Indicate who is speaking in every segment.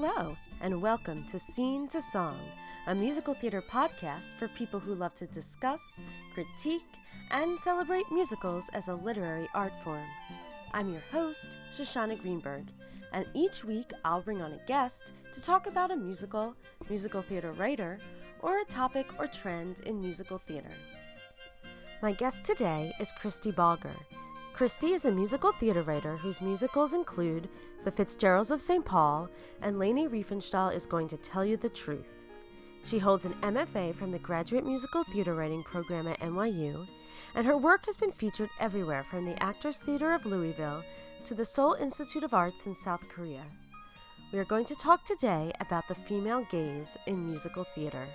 Speaker 1: Hello, and welcome to Scene to Song, a musical theater podcast for people who love to discuss, critique, and celebrate musicals as a literary art form. I'm your host, Shoshana Greenberg, and each week I'll bring on a guest to talk about a musical, musical theater writer, or a topic or trend in musical theater. My guest today is Christy Balger. Christy is a musical theater writer whose musicals include The Fitzgeralds of St. Paul, and Leni Riefenstahl is going to tell you the truth. She holds an MFA from the Graduate Musical Theater Writing program at NYU, and her work has been featured everywhere from the Actors Theater of Louisville to the Seoul Institute of Arts in South Korea. We are going to talk today about the female gaze in musical theater.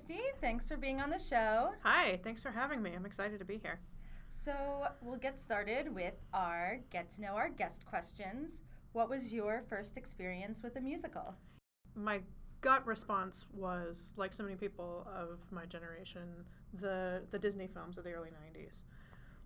Speaker 2: Christy, thanks for being on the show.
Speaker 3: Hi, thanks for having me. I'm excited to be here.
Speaker 2: So, we'll get started with our get to know our guest questions. What was your first experience with a musical?
Speaker 3: My gut response was, like so many people of my generation, the, the Disney films of the early 90s.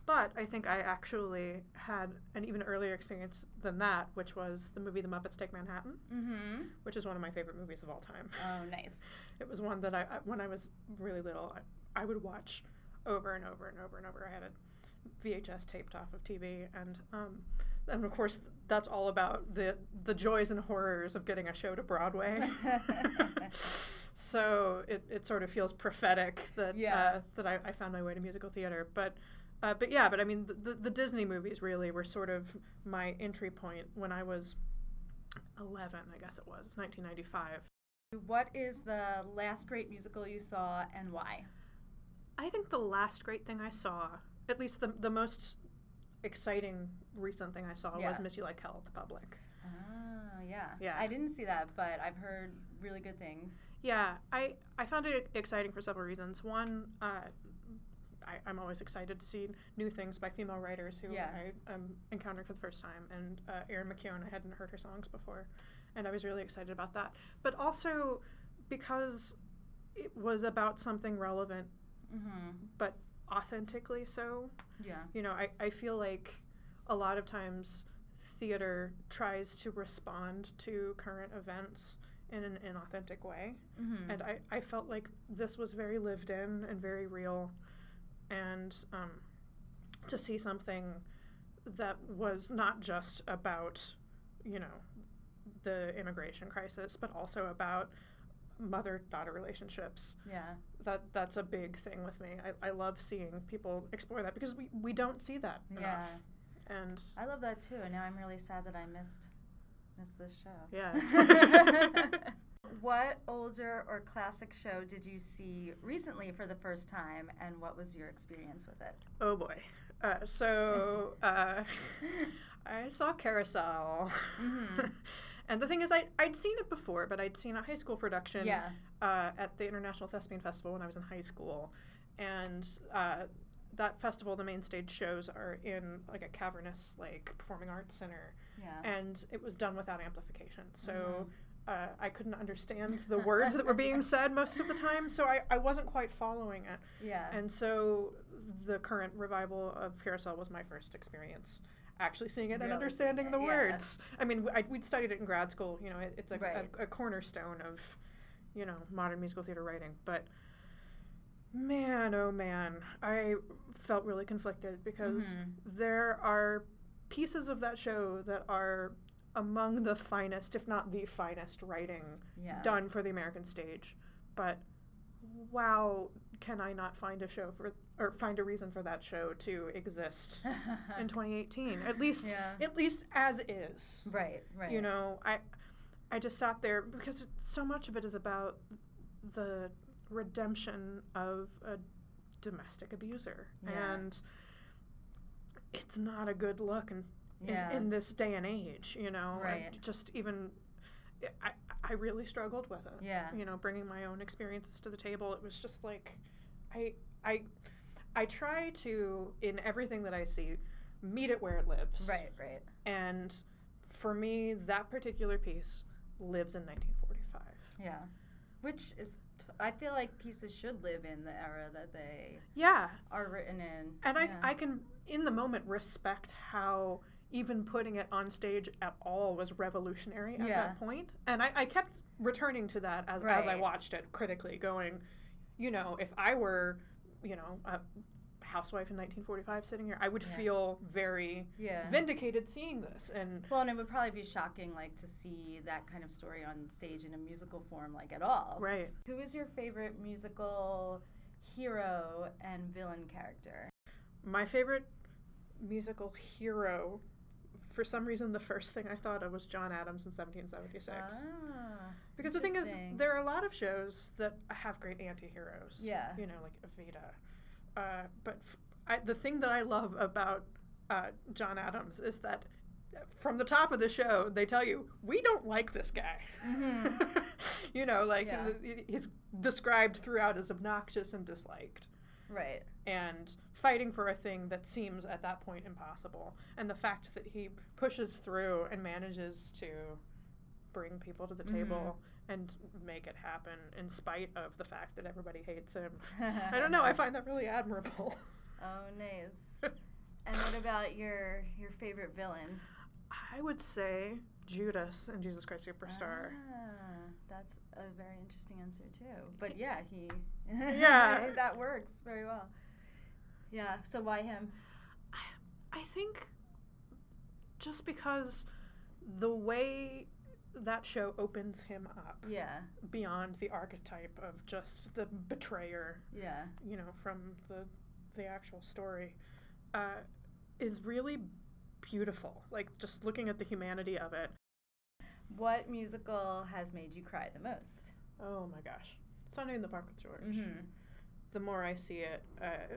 Speaker 3: But I think I actually had an even earlier experience than that, which was the movie The Muppets Take Manhattan,
Speaker 2: Mm-hmm.
Speaker 3: which is one of my favorite movies of all time.
Speaker 2: Oh, nice.
Speaker 3: It was one that I, I- when I was really little, I, I would watch over and over and over and over. I had a VHS taped off of TV, and um, and of course that's all about the the joys and horrors of getting a show to Broadway. so it, it sort of feels prophetic that
Speaker 2: Yeah.
Speaker 3: uh, that I, I found my way to musical theater, but. Uh, but yeah, but I mean, the, the, Disney movies really were sort of my entry point when I was 11, I guess it was, 1995.
Speaker 2: What is the last great musical you saw and why?
Speaker 3: I think the last great thing I saw, at least the, the most exciting recent thing I saw,
Speaker 2: Yeah.
Speaker 3: was Miss You Like Hell at the Public.
Speaker 2: Ah, yeah.
Speaker 3: Yeah.
Speaker 2: I didn't see that, but I've heard really good things.
Speaker 3: Yeah, I, I found it exciting for several reasons. One, uh, I, I'm always excited to see new things by female writers who
Speaker 2: Yeah.
Speaker 3: I, I'm encountering for the first time. And uh, Erin McKeown, I hadn't heard her songs before, and I was really excited about that. But also because it was about something relevant,
Speaker 2: Mm-hmm.
Speaker 3: but authentically so.
Speaker 2: Yeah.
Speaker 3: you know, I, I feel like a lot of times theater tries to respond to current events in an inauthentic way.
Speaker 2: Mm-hmm.
Speaker 3: And I, I felt like this was very lived in and very real. And um, to see something that was not just about, you know, the immigration crisis, but also about mother daughter relationships
Speaker 2: yeah.
Speaker 3: that that's a big thing with me. I, I love seeing people explore that because we, we don't see that
Speaker 2: Yeah.
Speaker 3: enough. And
Speaker 2: I love that too. And now I'm really sad that I missed missed this show.
Speaker 3: yeah.
Speaker 2: what older or classic show did you see recently for the first time, and what was your experience with it?
Speaker 3: oh boy. Uh, so uh, I saw Carousel.
Speaker 2: Mhm.
Speaker 3: and the thing is, I, I'd seen it before, but I'd seen a high school production
Speaker 2: Yeah.
Speaker 3: uh, at the International Thespian Festival when I was in high school. And uh, that festival, the main stage shows are in like a cavernous, like performing arts center.
Speaker 2: Yeah.
Speaker 3: and it was done without amplification. So
Speaker 2: Mhm.
Speaker 3: Uh, I couldn't understand the words that were being said most of the time. So I, I wasn't quite following it.
Speaker 2: yeah.
Speaker 3: And so the current revival of Carousel was my first experience. Actually seeing it and understanding the
Speaker 2: seeing it, yeah.
Speaker 3: words. I mean, w- I, we'd studied it in grad school. You know, it, it's a,
Speaker 2: Right.
Speaker 3: a, a cornerstone of, you know, modern musical theater writing. But man, oh man, I felt really conflicted because
Speaker 2: Mhm.
Speaker 3: there are pieces of that show that are among the finest, if not the finest, writing
Speaker 2: yeah.
Speaker 3: done for the American stage. But wow, can I not find a show for or find a reason for that show to exist in 2018? At least,
Speaker 2: Yeah.
Speaker 3: at least as is.
Speaker 2: right. Right.
Speaker 3: You know, I, I just sat there because it, so much of it is about the redemption of a domestic abuser,
Speaker 2: Yeah.
Speaker 3: and it's not a good look in,
Speaker 2: Yeah.
Speaker 3: in, in this day and age. You know, I
Speaker 2: Right.
Speaker 3: just even. I, I really struggled with it.
Speaker 2: Yeah.
Speaker 3: You know, bringing my own experiences to the table, it was just like, I, I, I try to in everything that I see, meet it where it lives.
Speaker 2: Right. Right.
Speaker 3: And for me, that particular piece lives in 1945.
Speaker 2: Yeah. Which is t- I feel like pieces should live in the era that they
Speaker 3: Yeah,
Speaker 2: are written in.
Speaker 3: and
Speaker 2: Yeah.
Speaker 3: I I can in the moment respect how even putting it on stage at all was revolutionary at
Speaker 2: Yeah.
Speaker 3: that point. And I, I kept returning to that as as I watched it critically, going, you know, if I were, you know, a housewife in 1945 sitting here, I would
Speaker 2: Yeah.
Speaker 3: feel very
Speaker 2: yeah.
Speaker 3: vindicated seeing this. And
Speaker 2: well, and it would probably be shocking, like, to see that kind of story on stage in a musical form, like, at all.
Speaker 3: right.
Speaker 2: Who is your favorite musical hero and villain character?
Speaker 3: My favorite musical hero, for some reason, the first thing I thought of was John Adams in 1776.
Speaker 2: Ah,
Speaker 3: because the thing is, there are a lot of shows that have great anti heroes.
Speaker 2: Yeah.
Speaker 3: You know, like Evita. Uh, but f- I, the thing that I love about uh, John Adams is that from the top of the show, they tell you, we don't like this guy. you know, like
Speaker 2: Yeah.
Speaker 3: he's described throughout as obnoxious and disliked
Speaker 2: right.
Speaker 3: and fighting for a thing that seems at that point impossible. And the fact that he pushes through and manages to bring people to the mm-hmm. table and make it happen in spite of the fact that everybody hates him. I don't know, I find that really admirable.
Speaker 2: Oh, nice. and what about your your favorite villain?
Speaker 3: I would say Judas and Jesus Christ Superstar.
Speaker 2: Ah, that's a very interesting answer too. But yeah, he
Speaker 3: Yeah.
Speaker 2: that works very well. Yeah. So why him?
Speaker 3: I think just because the way that show opens him up
Speaker 2: Yeah.
Speaker 3: beyond the archetype of just the betrayer,
Speaker 2: Yeah.
Speaker 3: you know, from the the actual story, uh, is really beautiful. Like just looking at the humanity of it.
Speaker 2: What musical has made you cry the most?
Speaker 3: Oh my gosh, Sunday in the Park with George.
Speaker 2: Mm-hmm.
Speaker 3: The more I see it, uh,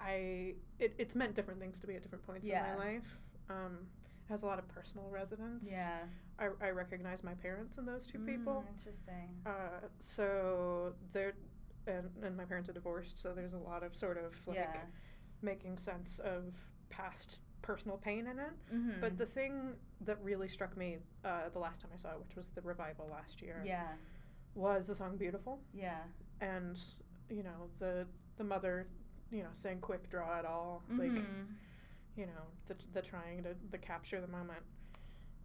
Speaker 3: I it, it's meant different things to me at different points
Speaker 2: Yeah.
Speaker 3: in my life. Um, it has a lot of personal resonance.
Speaker 2: Yeah.
Speaker 3: I, I recognize my parents in those two people.
Speaker 2: Mm, interesting.
Speaker 3: Uh, so they're and, and my parents are divorced, so there's a lot of sort of like
Speaker 2: yeah.
Speaker 3: making sense of past personal pain in it.
Speaker 2: Mm-hmm.
Speaker 3: But the thing that really struck me uh, the last time I saw it, which was the revival last year,
Speaker 2: yeah.
Speaker 3: was the song "Beautiful,"
Speaker 2: Yeah.
Speaker 3: and you know the the mother, you know, saying "Quick, draw it all," like
Speaker 2: Mhm.
Speaker 3: you know the the trying to the capture the moment.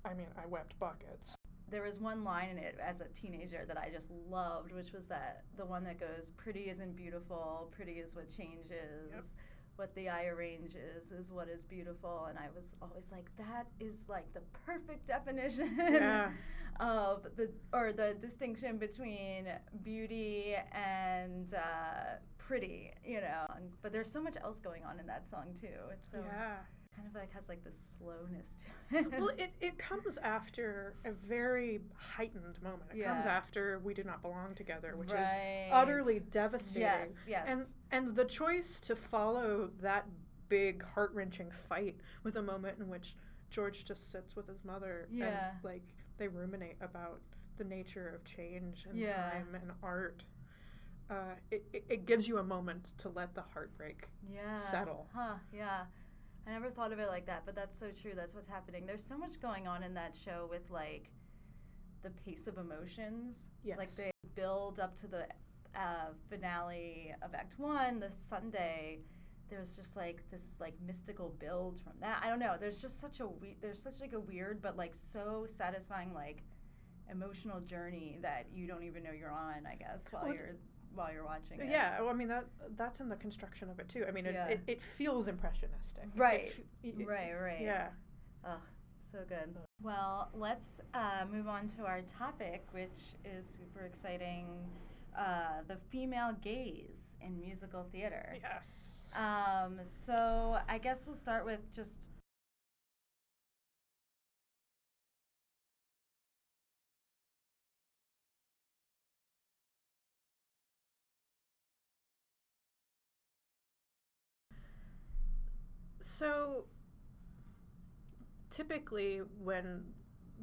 Speaker 3: I mean, I wept buckets.
Speaker 2: there was one line in it as a teenager that I just loved, which was that the one that goes, "Pretty isn't beautiful. Pretty is what changes. What the eye arranges is is what is beautiful." And I was always like, "That is like the perfect definition
Speaker 3: Yeah.
Speaker 2: of the or the distinction between beauty and uh, pretty." You know, but there's so much else going on in that song too. It's so
Speaker 3: yeah.
Speaker 2: Kind of like has like this slowness to it.
Speaker 3: well, it, it comes after a very heightened moment. It comes after We Do Not Belong Together, which
Speaker 2: Right.
Speaker 3: is utterly devastating.
Speaker 2: Yes, yes.
Speaker 3: And and the choice to follow that big heart wrenching fight with a moment in which George just sits with his mother
Speaker 2: Yeah.
Speaker 3: and like they ruminate about the nature of change and
Speaker 2: Yeah.
Speaker 3: time and art. Uh, it, it, it gives you a moment to let the heartbreak
Speaker 2: yeah.
Speaker 3: settle.
Speaker 2: Huh, yeah. I never thought of it like that, but that's so true. That's what's happening. There's so much going on in that show with like the pace of emotions. Like they build up to the uh, finale of Act One, the Sunday. There's just like this like mystical build from that. I don't know. There's just such a we- there's such like a weird but like so satisfying like emotional journey that you don't even know you're on. I guess while
Speaker 3: Well,
Speaker 2: you're while you're watching it.
Speaker 3: Yeah, well, I mean that that's in the construction of it too. I mean, it,
Speaker 2: Yeah.
Speaker 3: it, it feels impressionistic.
Speaker 2: Right.
Speaker 3: it-
Speaker 2: Right, right.
Speaker 3: Yeah.
Speaker 2: Oh, so good. Well, let's uh, move on to our topic, which is super exciting uh, the female gaze in musical theater.
Speaker 3: Yes.
Speaker 2: Um, so I guess we'll start with just.
Speaker 3: So typically, when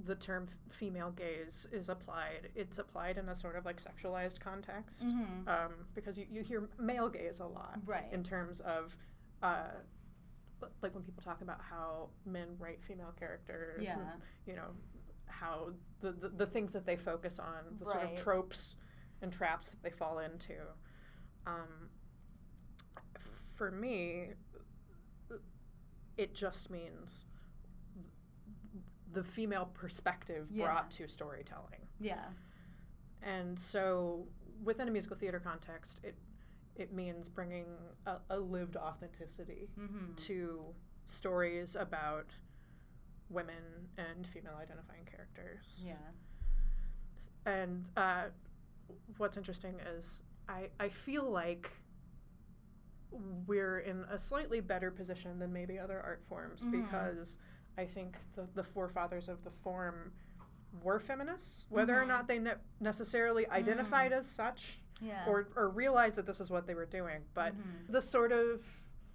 Speaker 3: the term f- female gaze is applied, it's applied in a sort of like sexualized context.
Speaker 2: Mhm.
Speaker 3: Um, because you, you hear male gaze a lot
Speaker 2: Right.
Speaker 3: in terms of uh, like when people talk about how men write female characters
Speaker 2: Yeah.
Speaker 3: and you know how the, the, the things that they focus on the sort of tropes and traps that they fall into. Um, for me, it just means the female perspective
Speaker 2: Yeah.
Speaker 3: brought to storytelling.
Speaker 2: Yeah.
Speaker 3: And so within a musical theater context, it it means bringing a, a lived authenticity
Speaker 2: Mm-hmm.
Speaker 3: to stories about women and female identifying characters.
Speaker 2: Yeah.
Speaker 3: And uh, what's interesting is I, I feel like we're in a slightly better position than maybe other art forms
Speaker 2: Mhm.
Speaker 3: because I think the, the forefathers of the form were feminists, whether or
Speaker 2: Mhm.
Speaker 3: not they ne- necessarily identified as such
Speaker 2: Yeah.
Speaker 3: or, or realized that this is what they were doing. But
Speaker 2: Mhm.
Speaker 3: the sort of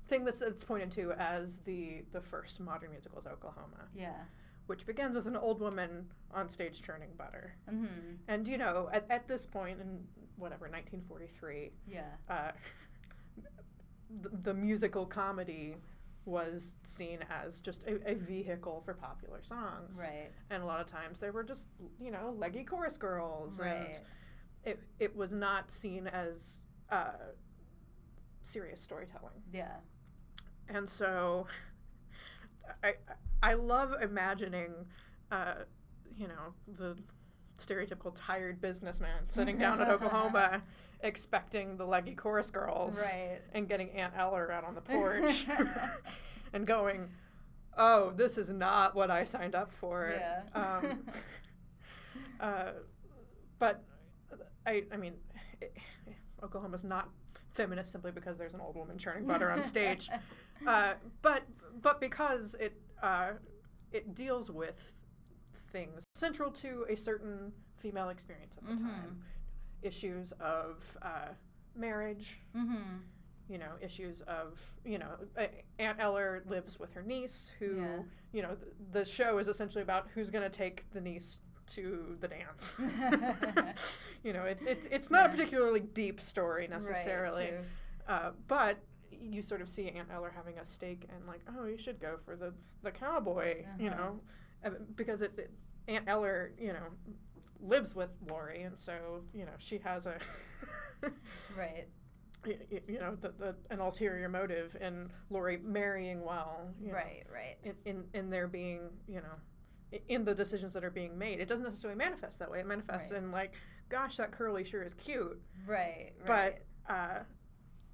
Speaker 3: thing that's, that's pointed to as the, the first modern musical is Oklahoma,
Speaker 2: Yeah.
Speaker 3: which begins with an old woman on stage churning butter.
Speaker 2: Mm-hmm.
Speaker 3: And you know, at, at this point in whatever 1943,
Speaker 2: Yeah.
Speaker 3: uh, the, the musical comedy was seen as just a, a vehicle for popular songs.
Speaker 2: Right.
Speaker 3: And a lot of times they were just you know leggy chorus girls.
Speaker 2: Right.
Speaker 3: And it it was not seen as uh, serious storytelling.
Speaker 2: Yeah.
Speaker 3: And so I I love imagining uh, you know, the stereotypical tired businessman sitting down at Oklahoma expecting the leggy chorus girls
Speaker 2: Right.
Speaker 3: and getting Aunt Eller out on the porch and going, "Oh, this is not what I signed up for."
Speaker 2: Yeah.
Speaker 3: Um, uh, but I, I mean, it, Oklahoma's not feminist simply because there's an old woman churning butter on stage, uh, but but because it uh, it deals with things central to a certain female experience at the
Speaker 2: Mhm.
Speaker 3: time, issues of uh, marriage,
Speaker 2: mm-hmm.
Speaker 3: you know, issues of, you know, uh, Aunt Eller lives with her niece, who,
Speaker 2: Yeah.
Speaker 3: you know, th- the show is essentially about who's going to take the niece to the dance. you know, it, it, it's not a particularly deep story necessarily,
Speaker 2: Right,
Speaker 3: uh, but you sort of see Aunt Eller having a stake and like, oh, you should go for the, the cowboy, you
Speaker 2: Uh-huh.
Speaker 3: know, uh, because it, it, Aunt Eller, you know, lives with Laurey, and so, you know, she has a.
Speaker 2: Right.
Speaker 3: you know, the, the, an ulterior motive in Laurey marrying well, you know,
Speaker 2: Right. Right.
Speaker 3: in, in, in there being, you know, in the decisions that are being made. It doesn't necessarily manifest that way. It manifests
Speaker 2: Right.
Speaker 3: in like, gosh, that curly sure is cute.
Speaker 2: Right. Right.
Speaker 3: But uh,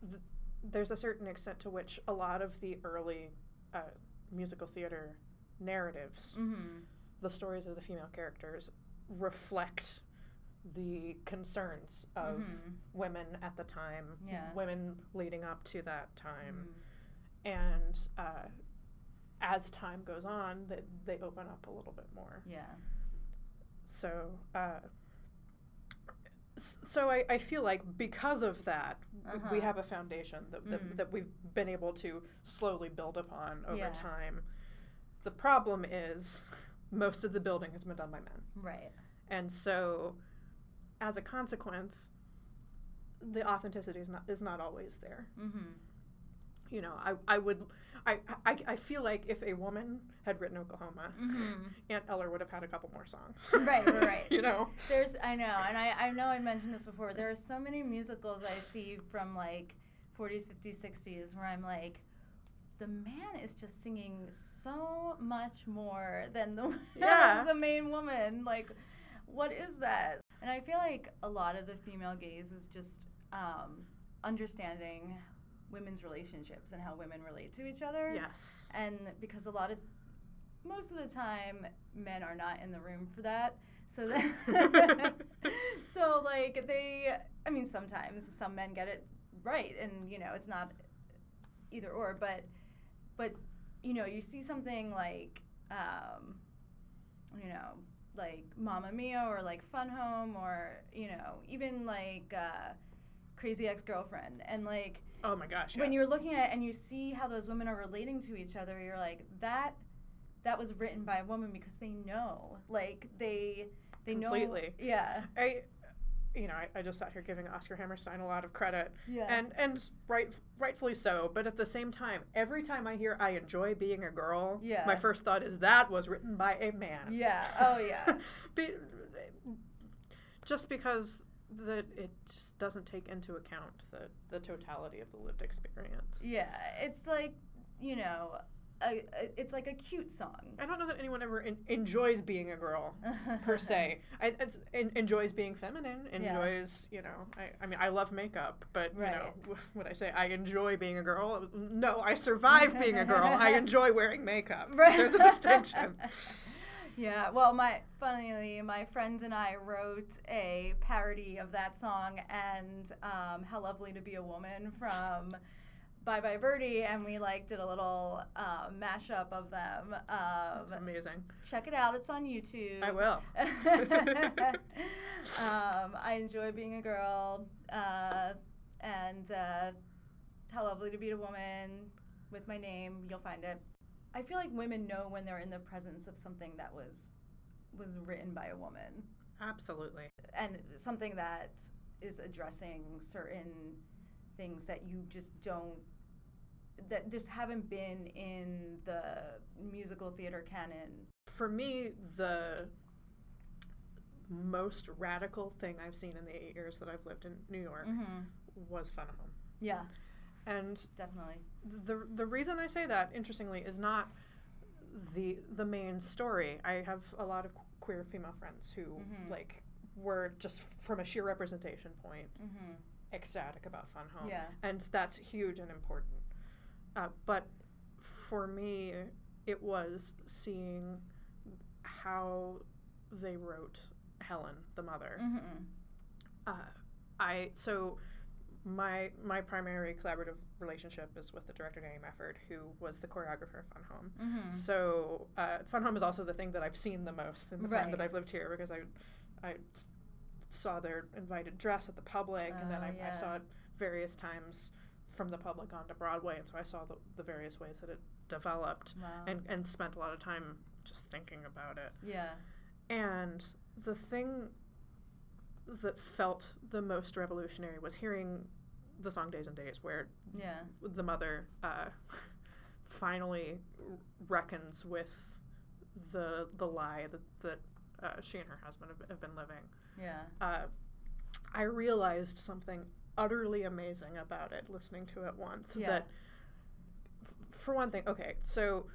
Speaker 3: th- there's a certain extent to which a lot of the early uh, musical theater narratives,
Speaker 2: mm-hmm.
Speaker 3: The stories of the female characters, reflect the concerns of
Speaker 2: Mhm.
Speaker 3: women at the time,
Speaker 2: Yeah.
Speaker 3: women leading up to that time,
Speaker 2: Mm.
Speaker 3: and uh, as time goes on, that they open up a little bit more.
Speaker 2: Yeah.
Speaker 3: So, uh, so I, I feel like because of that, we
Speaker 2: Uh-huh.
Speaker 3: have a foundation that, that,
Speaker 2: Mm.
Speaker 3: that we've been able to slowly build upon over
Speaker 2: Yeah.
Speaker 3: time. The problem is most of the building has been done by men.
Speaker 2: Right.
Speaker 3: And so, as a consequence, the authenticity is not is not always there.
Speaker 2: Mm-hmm.
Speaker 3: You know, I, I would I, I I feel like if a woman had written Oklahoma,
Speaker 2: Mm-hmm.
Speaker 3: Aunt Eller would have had a couple more songs.
Speaker 2: Right, right, right.
Speaker 3: you know.
Speaker 2: There's, I know, and I, I know I mentioned this before. There are so many musicals I see from like 40s, 50s, 60s where I'm like, the man is just singing so much more than the
Speaker 3: Yeah.
Speaker 2: the main woman. Like, what is that? And I feel like a lot of the female gaze is just um, understanding women's relationships and how women relate to each other.
Speaker 3: Yes.
Speaker 2: And because a lot of, most of the time, men are not in the room for that. So that, so like they, I mean, sometimes some men get it right, and you know, it's not either or, but, but, you know, you see something like, um, you know, like Mamma Mia or like Fun Home or you know, even like uh, Crazy Ex Girlfriend, and like
Speaker 3: Oh my gosh.
Speaker 2: when
Speaker 3: yes.
Speaker 2: you're looking at it and you see how those women are relating to each other, you're like that. That was written by a woman because they know, like they they
Speaker 3: Completely.
Speaker 2: know. Yeah.
Speaker 3: I, you know, I, I just sat here giving Oscar Hammerstein a lot of credit,
Speaker 2: Yeah.
Speaker 3: and and right, rightfully so. But at the same time, every time I hear "I enjoy being a girl,"
Speaker 2: Yeah.
Speaker 3: my first thought is that was written by a man.
Speaker 2: yeah. Oh yeah.
Speaker 3: Be, just because that it just doesn't take into account the the totality of the lived experience.
Speaker 2: Yeah, it's like you know, a, a, it's like a cute song.
Speaker 3: I don't know that anyone ever en- enjoys being a girl per se. I, en- enjoys being feminine.
Speaker 2: Yeah.
Speaker 3: Enjoys, you know. I, I mean, I love makeup, but you know,
Speaker 2: Right.
Speaker 3: when I say I enjoy being a girl, no, I survive being a girl. I enjoy wearing makeup.
Speaker 2: Right.
Speaker 3: There's a distinction.
Speaker 2: Yeah, well, my funnily, my friends and I wrote a parody of that song and um, "How Lovely to Be a Woman" from Bye Bye Birdie, and we like did a little uh, mashup of them.
Speaker 3: It's
Speaker 2: Um,
Speaker 3: amazing.
Speaker 2: check it out; it's on YouTube.
Speaker 3: I will.
Speaker 2: um, I enjoy being a girl, uh, and uh, how lovely to be a woman with my name. You'll find it. I feel like women know when they're in the presence of something that was was written by a woman
Speaker 3: Absolutely.
Speaker 2: and something that is addressing certain things that you just don't that just haven't been in the musical theater canon.
Speaker 3: For me, the most radical thing I've seen in the eight years that I've lived in New York
Speaker 2: Mm-hmm.
Speaker 3: was Fun Home.
Speaker 2: Yeah,
Speaker 3: And
Speaker 2: definitely.
Speaker 3: the the reason I say that, interestingly, is not the the main story. I have a lot of queer female friends who
Speaker 2: Mhm.
Speaker 3: like were just from a sheer representation point
Speaker 2: Mm-hmm.
Speaker 3: ecstatic about Fun Home,
Speaker 2: Yeah.
Speaker 3: and that's huge and important. Uh, but for me, it was seeing how they wrote Helen, the mother.
Speaker 2: Mm-hmm.
Speaker 3: Uh, I so my my primary collaborative relationship is with the director Danny Mefford, who was the choreographer of Fun Home.
Speaker 2: Mm-hmm.
Speaker 3: So uh, Fun Home is also the thing that I've seen the most in the time that I've lived here because I I saw their invited dress at the public, and then
Speaker 2: Oh,
Speaker 3: I, I saw it various times from the public onto Broadway, and so I saw the, the various ways that it developed,
Speaker 2: Wow.
Speaker 3: and and spent a lot of time just thinking about it.
Speaker 2: yeah.
Speaker 3: And the thing that felt the most revolutionary was hearing the song Days and Days, where
Speaker 2: Yeah.
Speaker 3: the mother uh, finally reckons with the the lie that, that uh, she and her husband have, have been living.
Speaker 2: Yeah.
Speaker 3: Uh, I realized something utterly amazing about it listening to it once.
Speaker 2: Yeah.
Speaker 3: That, f- for one thing, okay, so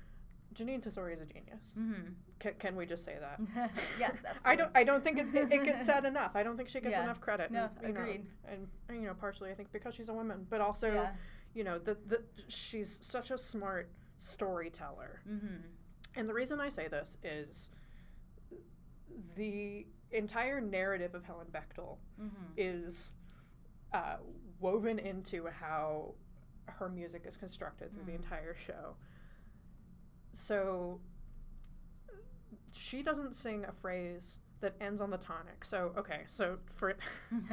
Speaker 3: Jeanine Tesori is a genius.
Speaker 2: Mm-hmm.
Speaker 3: Can, can we just say that?
Speaker 2: yes, absolutely.
Speaker 3: I don't. I don't think it, it, it gets said enough. I don't think she gets
Speaker 2: Yeah.
Speaker 3: enough credit.
Speaker 2: No,
Speaker 3: and, you know,
Speaker 2: agreed.
Speaker 3: and, and, you know, partially I think because she's a woman, but also,
Speaker 2: Yeah.
Speaker 3: you know, the, the she's such a smart storyteller.
Speaker 2: Mm-hmm.
Speaker 3: And the reason I say this is the entire narrative of Helen Bechdel
Speaker 2: Mm-hmm.
Speaker 3: is uh, woven into how her music is constructed through the
Speaker 2: Mhm.
Speaker 3: entire show. So she doesn't sing a phrase that ends on the tonic. So okay, so for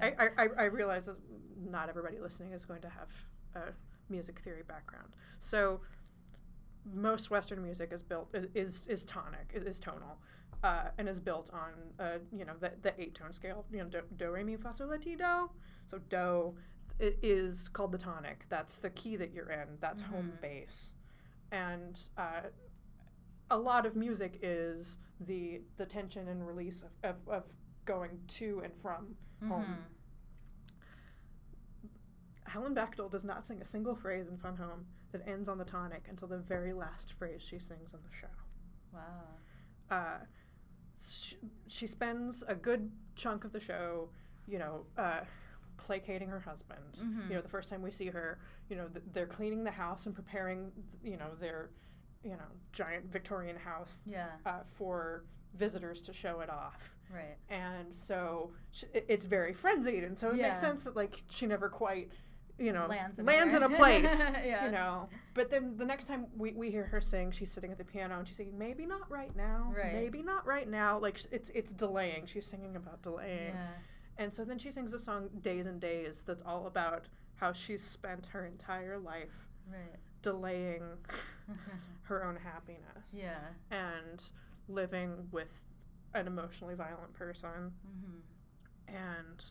Speaker 3: I, I, I- I realize that not everybody listening is going to have a music theory background. So most Western music is built is is, is tonic is, is tonal, uh, and is built on uh, you know the, the eight tone scale. You know do, do re mi fa sol la ti do. So do is called the tonic. That's the key that you're in. That's home
Speaker 2: Mhm.
Speaker 3: base, and uh, a lot of music is the the tension and release of, of, of going to and from home.
Speaker 2: Mhm.
Speaker 3: Helen Bechdel does not sing a single phrase in Fun Home that ends on the tonic until the very last phrase she sings in the show.
Speaker 2: Wow.
Speaker 3: Uh, sh- she spends a good chunk of the show, you know, uh, placating her husband.
Speaker 2: Mhm.
Speaker 3: You know, the first time we see her, you know, th- they're cleaning the house and preparing, you know, their, you know, giant Victorian house
Speaker 2: Yeah.
Speaker 3: uh, for visitors to show it off.
Speaker 2: Right.
Speaker 3: And so sh- it- it's very frenzied, and so it
Speaker 2: Yeah.
Speaker 3: makes sense that like she never quite, you know,
Speaker 2: Lands
Speaker 3: in
Speaker 2: anywhere.
Speaker 3: a place,
Speaker 2: Yeah.
Speaker 3: you know. But then the next time we, we hear her sing, she's sitting at the piano and she's saying, "Maybe not right now,
Speaker 2: Right.
Speaker 3: maybe not right now." Like it's it's delaying. She's singing about delaying,
Speaker 2: Yeah.
Speaker 3: And so then she sings a song "Days and Days" that's all about how she's spent her entire life
Speaker 2: Right.
Speaker 3: delaying her own happiness
Speaker 2: yeah.
Speaker 3: and living with an emotionally violent person
Speaker 2: Mm-hmm.
Speaker 3: and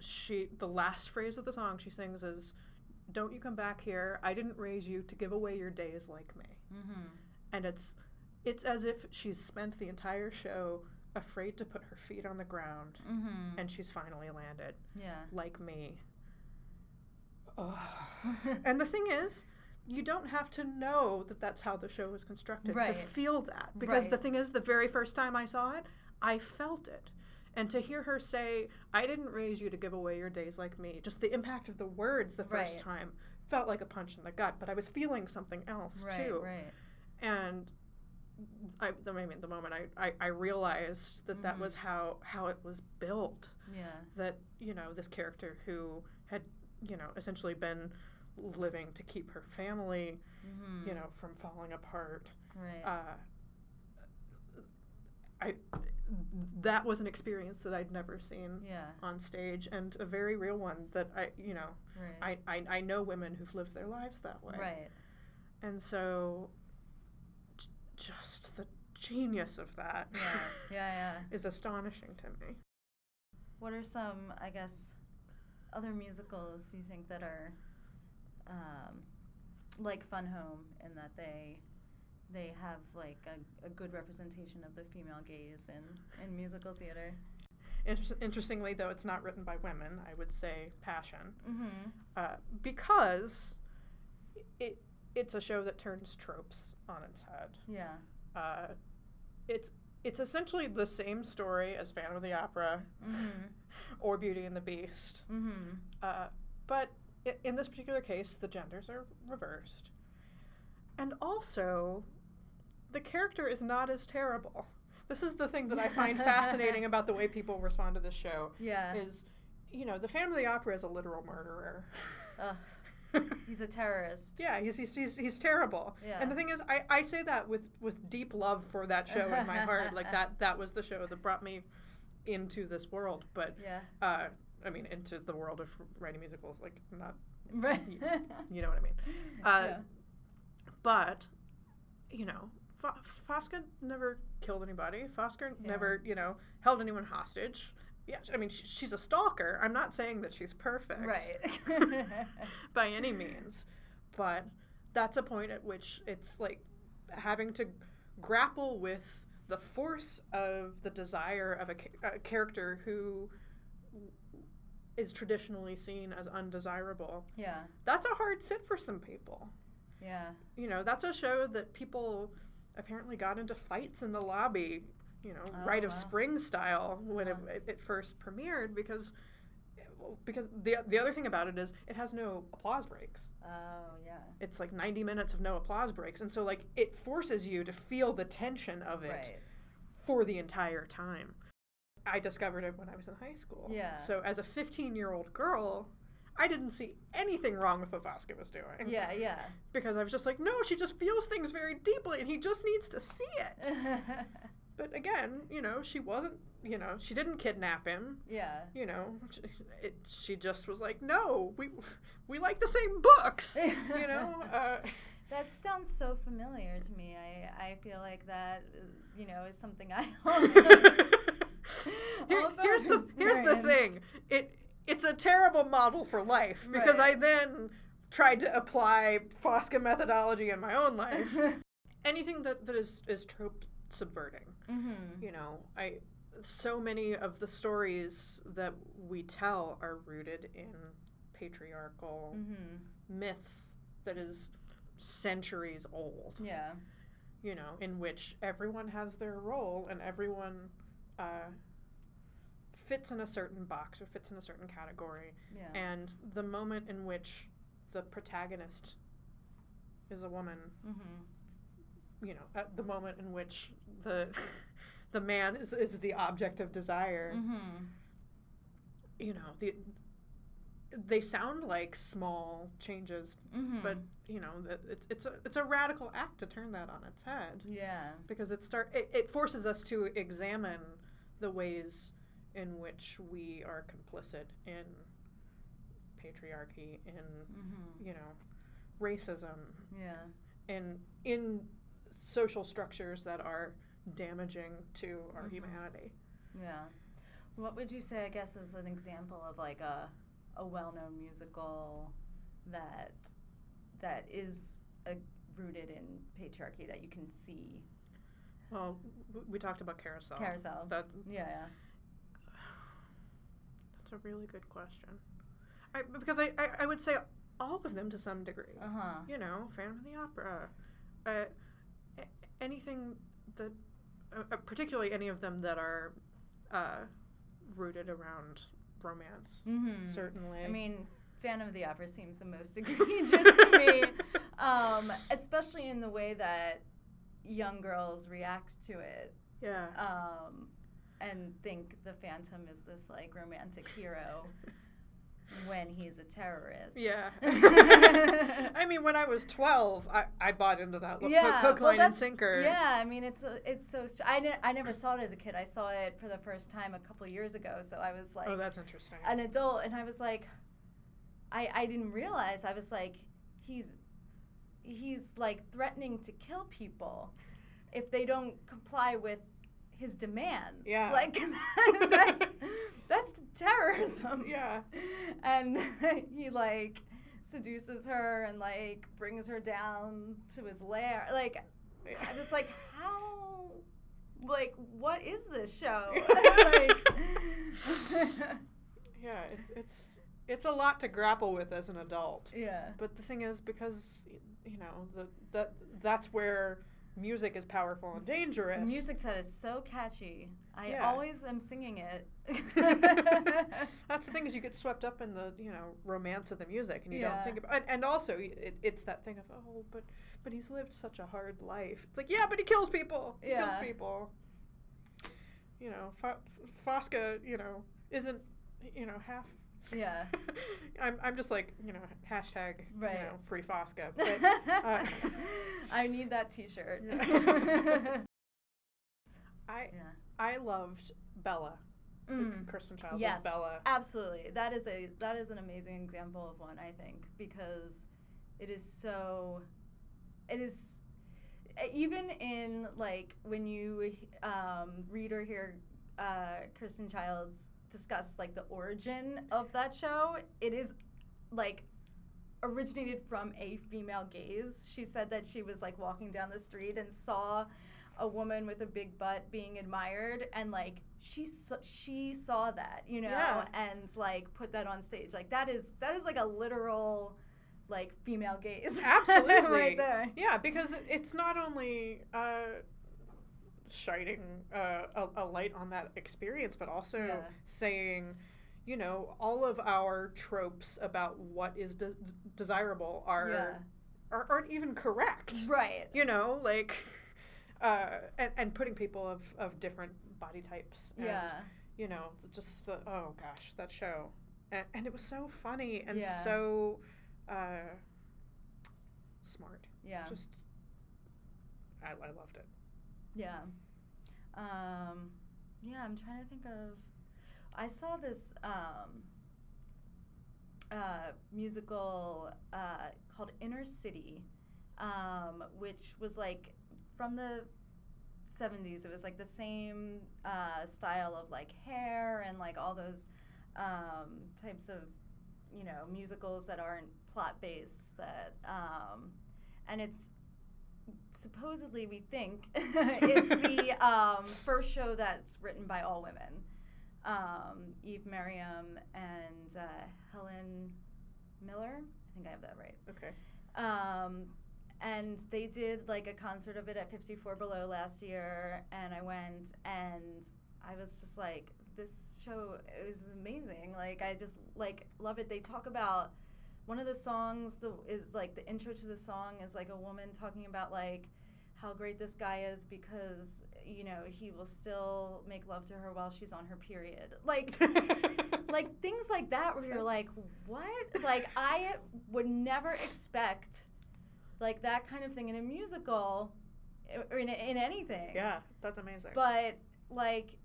Speaker 3: she the last phrase of the song she sings is don't you come back here i didn't raise you to give away your days like me
Speaker 2: Mm-hmm.
Speaker 3: and it's it's as if she's spent the entire show afraid to put her feet on the ground,
Speaker 2: Mm-hmm.
Speaker 3: and she's finally landed,
Speaker 2: yeah.
Speaker 3: like me. And the thing is, you don't have to know that that's how the show was constructed
Speaker 2: Right.
Speaker 3: to feel that. Because the thing is, the very first time I saw it, I felt it. And to hear her say, I didn't raise you to give away your days like me, just the impact of the words the first
Speaker 2: Right.
Speaker 3: time felt like a punch in the gut, but I was feeling something else
Speaker 2: right.
Speaker 3: too.
Speaker 2: Right.
Speaker 3: And I, the, I mean, the moment I, I, I realized that that
Speaker 2: Mhm.
Speaker 3: was how, how it was built,
Speaker 2: Yeah.
Speaker 3: that, you know, this character who had, you know, essentially been living to keep her family,
Speaker 2: Mm-hmm.
Speaker 3: you know, from falling apart.
Speaker 2: Right.
Speaker 3: Uh, I that was an experience that I'd never seen
Speaker 2: yeah.
Speaker 3: on stage, and a very real one that I, you know,
Speaker 2: Right.
Speaker 3: I, I, I know women who've lived their lives that way,
Speaker 2: right.
Speaker 3: and so just the genius of that
Speaker 2: Yeah. Yeah. Yeah.
Speaker 3: is astonishing to me.
Speaker 2: What are some, I guess, other musicals do you think that are um, like Fun Home in that they they have like a, a good representation of the female gaze in, in musical theater?
Speaker 3: Inter- interestingly, though, it's not written by women. I would say Passion,
Speaker 2: Mm-hmm.
Speaker 3: uh, because it it's a show that turns tropes on its head.
Speaker 2: Yeah.
Speaker 3: Uh, it's it's essentially the same story as Phantom of the Opera
Speaker 2: Mm-hmm.
Speaker 3: or Beauty and the Beast,
Speaker 2: Mm-hmm.
Speaker 3: uh, but i- in this particular case, the genders are reversed, and also the character is not as terrible. This is the thing that I find fascinating about the way people respond to this show.
Speaker 2: Yeah.
Speaker 3: Is you know the Phantom of the Opera is a literal murderer.
Speaker 2: He's a terrorist.
Speaker 3: Yeah, he's, he's, he's, he's terrible.
Speaker 2: Yeah.
Speaker 3: And the thing is, I, I say that with, with deep love for that show in my heart. Like that that was the show that brought me into this world. But
Speaker 2: Yeah.
Speaker 3: uh, I mean, into the world of writing musicals. Like not,
Speaker 2: Right.
Speaker 3: you know what I mean. Uh,
Speaker 2: yeah.
Speaker 3: But you know, F- Fosca never killed anybody. Fosca
Speaker 2: Yeah.
Speaker 3: never you know held anyone hostage. Yeah, I mean, she's a stalker. I'm not saying that she's perfect.
Speaker 2: Right.
Speaker 3: by any means. But that's a point at which it's like having to grapple with the force of the desire of a, ca- a character who is traditionally seen as undesirable.
Speaker 2: yeah.
Speaker 3: That's a hard sit for some people.
Speaker 2: Yeah.
Speaker 3: You know, that's a show that people apparently got into fights in the lobby, you know,
Speaker 2: Oh,
Speaker 3: Rite of. Spring style when it, it, it first premiered because because the the other thing about it is it has no applause breaks.
Speaker 2: Oh yeah.
Speaker 3: It's like 90 minutes of no applause breaks and so like it forces you to feel the tension of it
Speaker 2: Right.
Speaker 3: for the entire time. I discovered it when I was in high school.
Speaker 2: Yeah.
Speaker 3: So as a 15-year-old girl, I didn't see anything wrong with what Fosca was doing
Speaker 2: Yeah. Yeah.
Speaker 3: because I was just like, no, she just feels things very deeply, and he just needs to see it. but again, you know, she wasn't, you know, she didn't kidnap him.
Speaker 2: yeah.
Speaker 3: You know, she, it, she just was like, no, we we like the same books. you know, uh,
Speaker 2: That sounds so familiar to me. I, I feel like that, uh, you know, is something I
Speaker 3: Here-
Speaker 2: also
Speaker 3: here's the here's the thing. It it's a terrible model for life because
Speaker 2: Right.
Speaker 3: I then tried to apply Fosca methodology in my own life. Anything that, that is is trope subverting.
Speaker 2: mm-hmm.
Speaker 3: You know, I so many of the stories that we tell are rooted in patriarchal
Speaker 2: Mm-hmm.
Speaker 3: myth that is centuries old.
Speaker 2: Yeah.
Speaker 3: You know, in which everyone has their role and everyone uh, fits in a certain box or fits in a certain category.
Speaker 2: Yeah.
Speaker 3: And the moment in which the protagonist is a woman,
Speaker 2: mm-hmm.
Speaker 3: You know, at the moment in which the the man is, is the object of desire,
Speaker 2: Mm-hmm.
Speaker 3: you know, the they sound like small changes,
Speaker 2: Mm-hmm.
Speaker 3: but you know, it's it's a it's a radical act to turn that on its head
Speaker 2: yeah.
Speaker 3: because it start it, it forces us to examine the ways in which we are complicit in patriarchy, in
Speaker 2: Mm-hmm.
Speaker 3: you know, racism,
Speaker 2: Yeah.
Speaker 3: and in social structures that are damaging to our
Speaker 2: Mhm.
Speaker 3: humanity.
Speaker 2: Yeah. What would you say, I guess, is an example of like a, a well-known musical that that is uh rooted in patriarchy that you can see
Speaker 3: Well, we talked about carousel.
Speaker 2: Carousel.
Speaker 3: That
Speaker 2: Yeah, yeah.
Speaker 3: that's a really good question. I, because I, I, I would say all of them to some degree.
Speaker 2: Uh huh.
Speaker 3: You know, Phantom of the Opera, uh, a- anything that, uh, uh, particularly any of them that are uh, rooted around romance.
Speaker 2: Mm-hmm.
Speaker 3: Certainly.
Speaker 2: I mean, Phantom of the Opera seems the most egregious to me, um, especially in the way that young girls react to it
Speaker 3: yeah.
Speaker 2: um, and think the Phantom is this like romantic hero when he's a terrorist.
Speaker 3: Yeah. I mean, when I was 12, I, I bought into that
Speaker 2: yeah,
Speaker 3: hook
Speaker 2: well,
Speaker 3: line, and sinker.
Speaker 2: Yeah, I mean, it's uh, it's so. St- I, ne- I never saw it as a kid. I saw it for the first time a couple years ago. So I was like
Speaker 3: oh, that's interesting.
Speaker 2: an adult, and I was like, I I didn't realize. I was like, he's he's like threatening to kill people if they don't comply with his demands.
Speaker 3: Yeah.
Speaker 2: like that's that's terrorism.
Speaker 3: yeah.
Speaker 2: and he like seduces her and like brings her down to his lair. Like I was like, how? Like, what is this show? like,
Speaker 3: Yeah, it, it's it's a lot to grapple with as an adult.
Speaker 2: yeah,
Speaker 3: But the thing is, because you know the that that's where music is powerful and dangerous.
Speaker 2: the music set is so catchy. I
Speaker 3: Yeah.
Speaker 2: always am singing it.
Speaker 3: That's the thing is you get swept up in the you know romance of the music and you
Speaker 2: Yeah.
Speaker 3: don't think about and, and also it, it's that thing of oh but but he's lived such a hard life. It's like yeah, but he kills people. He kills people. You know, Fa- Fosca, you know, isn't you know half.
Speaker 2: Yeah.
Speaker 3: I'm I'm just like you know hashtag you
Speaker 2: Right.
Speaker 3: know free Fosca. But, uh,
Speaker 2: I need that T-shirt.
Speaker 3: Yeah. I
Speaker 2: yeah.
Speaker 3: I loved Bella.
Speaker 2: Mm.
Speaker 3: Kirsten Child
Speaker 2: yes,
Speaker 3: Bella.
Speaker 2: absolutely. That is a that is an amazing example of one I think because it is so it is even in like when you um, read or hear uh, Kirsten Childs discuss like the origin of that show, it is like originated from a female gaze. She said that she was like walking down the street and saw a woman with a big butt being admired and like she saw, she saw that, you know,
Speaker 3: Yeah.
Speaker 2: and like put that on stage. Like that is that is like a literal like female gaze.
Speaker 3: Absolutely.
Speaker 2: right there.
Speaker 3: Yeah, because it's not only uh, shining uh, a, a light on that experience, but also
Speaker 2: Yeah.
Speaker 3: saying, you know, all of our tropes about what is de- desirable are,
Speaker 2: Yeah.
Speaker 3: are aren't even correct.
Speaker 2: Right.
Speaker 3: You know, like, uh, and, and putting people of, of different body types. And,
Speaker 2: Yeah.
Speaker 3: You know, just the, oh gosh, that show. And, and it was so funny and
Speaker 2: Yeah.
Speaker 3: so uh, smart.
Speaker 2: Yeah.
Speaker 3: Just, I, I loved it.
Speaker 2: Yeah. Um, yeah, I'm trying to think of. I saw this um, uh, musical uh, called Inner City, um, which was like from the 70s. It was like the same uh, style of like hair and like all those um, types of, you know, musicals that aren't plot based. That um, and it's supposedly we think it's the um, first show that's written by all women. Um, Eve Merriam and uh, Helen Miller. I think I have that right.
Speaker 3: Okay.
Speaker 2: Um, and they did like a concert of it at 54 Below last year, and I went and I was just like, this show is amazing. Like I just like love it. They talk about one of the songs the, is like the intro to the song is like a woman talking about like how great this guy is because you know he will still make love to her while she's on her period. Like like things like that where you're like what like i would never expect like that kind of thing in a musical or in, in anything
Speaker 3: yeah, that's amazing.
Speaker 2: but like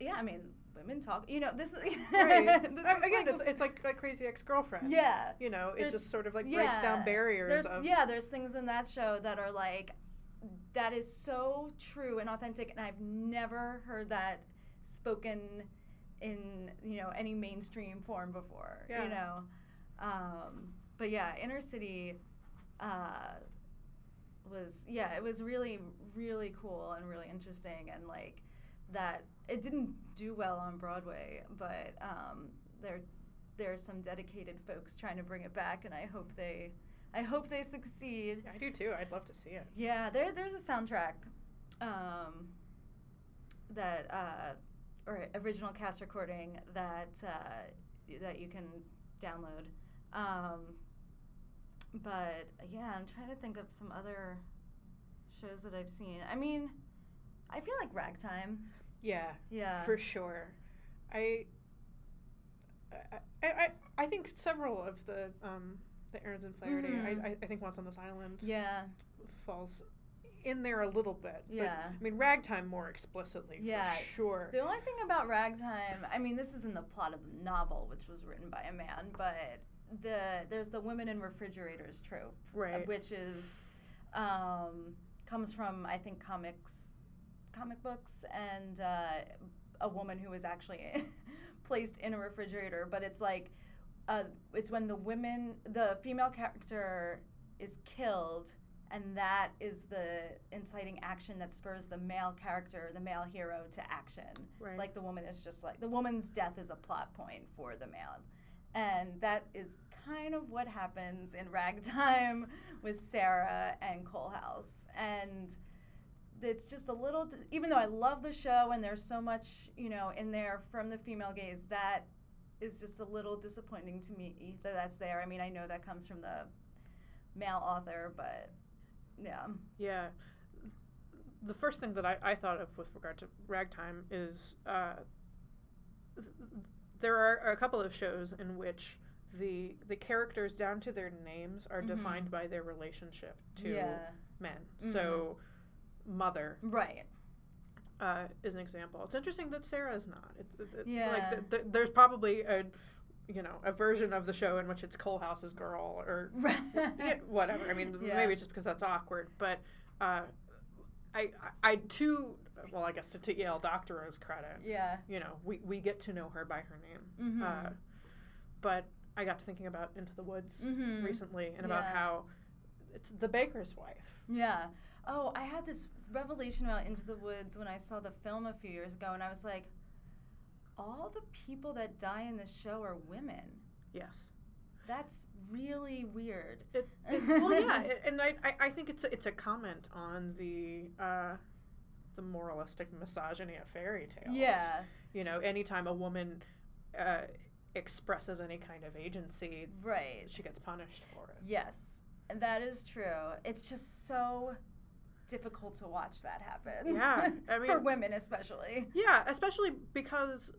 Speaker 2: yeah i mean women talk you know this is
Speaker 3: right.
Speaker 2: this is
Speaker 3: again,
Speaker 2: like-
Speaker 3: it's it's like like Crazy Ex Girlfriend.
Speaker 2: yeah
Speaker 3: You know, it
Speaker 2: There's-
Speaker 3: just sort of like breaks down barriers
Speaker 2: there's
Speaker 3: of
Speaker 2: yeah there's things in that show that are like that is so true and authentic and i've never heard that spoken in you know any mainstream form before
Speaker 3: Yeah.
Speaker 2: you know um, but yeah inner city uh, was yeah, it was really really cool and really interesting and like that it didn't do well on Broadway, but um, there there are some dedicated folks trying to bring it back, and I hope they I hope they succeed.
Speaker 3: I do too. I'd love to see it.
Speaker 2: Yeah, there there's a soundtrack um, that uh, or original cast recording that uh, that you can download. Um, but yeah, I'm trying to think of some other shows that I've seen. I mean, I feel like Ragtime.
Speaker 3: Yeah,
Speaker 2: Yeah.
Speaker 3: for sure. I, I, I, I think several of the um, the Ahrens and Flaherty.
Speaker 2: Mhm.
Speaker 3: I, I, think Once on this Island
Speaker 2: Yeah.
Speaker 3: falls in there a little bit. but,
Speaker 2: Yeah.
Speaker 3: I mean, Ragtime more explicitly.
Speaker 2: Yeah.
Speaker 3: For sure.
Speaker 2: The only thing about Ragtime, I mean, this is in the plot of the novel, which was written by a man, but the there's the women in refrigerators trope,
Speaker 3: Right.
Speaker 2: which is um, comes from I think comics, comic books, and uh, a woman who was actually placed in a refrigerator. But it's like uh, it's when the women, the female character is killed. And that is the inciting action that spurs the male character, the male hero, to action
Speaker 3: Right.
Speaker 2: like the woman is just like the woman's death is a plot point for the man and that is kind of what happens in ragtime with sarah and Coalhouse and it's just a little even though i love the show and there's so much you know in there from the female gaze that is just a little disappointing to me that that's there i mean i know that comes from the male author but yeah
Speaker 3: Yeah. The first thing that I, I thought of with regard to Ragtime is uh, th- there are a couple of shows in which the the characters down to their names are
Speaker 2: Mhm.
Speaker 3: defined by their relationship to
Speaker 2: yeah
Speaker 3: men.
Speaker 2: Mhm.
Speaker 3: So, Mother
Speaker 2: right
Speaker 3: uh, is an example. It's interesting that Sarah is not. It, it, it-
Speaker 2: Yeah.
Speaker 3: Like th- th- there's probably a you know a version of the show in which it's Coalhouse's girl or whatever. I mean,
Speaker 2: Yeah.
Speaker 3: maybe it's just because that's awkward, but uh, I, I, too, well, I guess to, to E.L. Doctorow's credit,
Speaker 2: yeah
Speaker 3: you know, we, we get to know her by her name.
Speaker 2: Mhm.
Speaker 3: Uh, but I got to thinking about Into the Woods
Speaker 2: Mhm.
Speaker 3: recently and about
Speaker 2: Yeah.
Speaker 3: how it's the baker's wife.
Speaker 2: Yeah. Oh, I had this revelation about Into the Woods when I saw the film a few years ago, and I was like, all the people that die in this show are women.
Speaker 3: Yes.
Speaker 2: That's really weird.
Speaker 3: It, it, well, yeah, it, and I, I, think it's a, it's a comment on the uh, the moralistic misogyny of fairy tales.
Speaker 2: Yeah.
Speaker 3: you know, anytime a woman uh, expresses any kind of agency,
Speaker 2: Right.
Speaker 3: she gets punished for it.
Speaker 2: Yes. That is true. It's just so difficult to watch that happen.
Speaker 3: Yeah, I mean, For
Speaker 2: women, especially.
Speaker 3: Yeah, especially because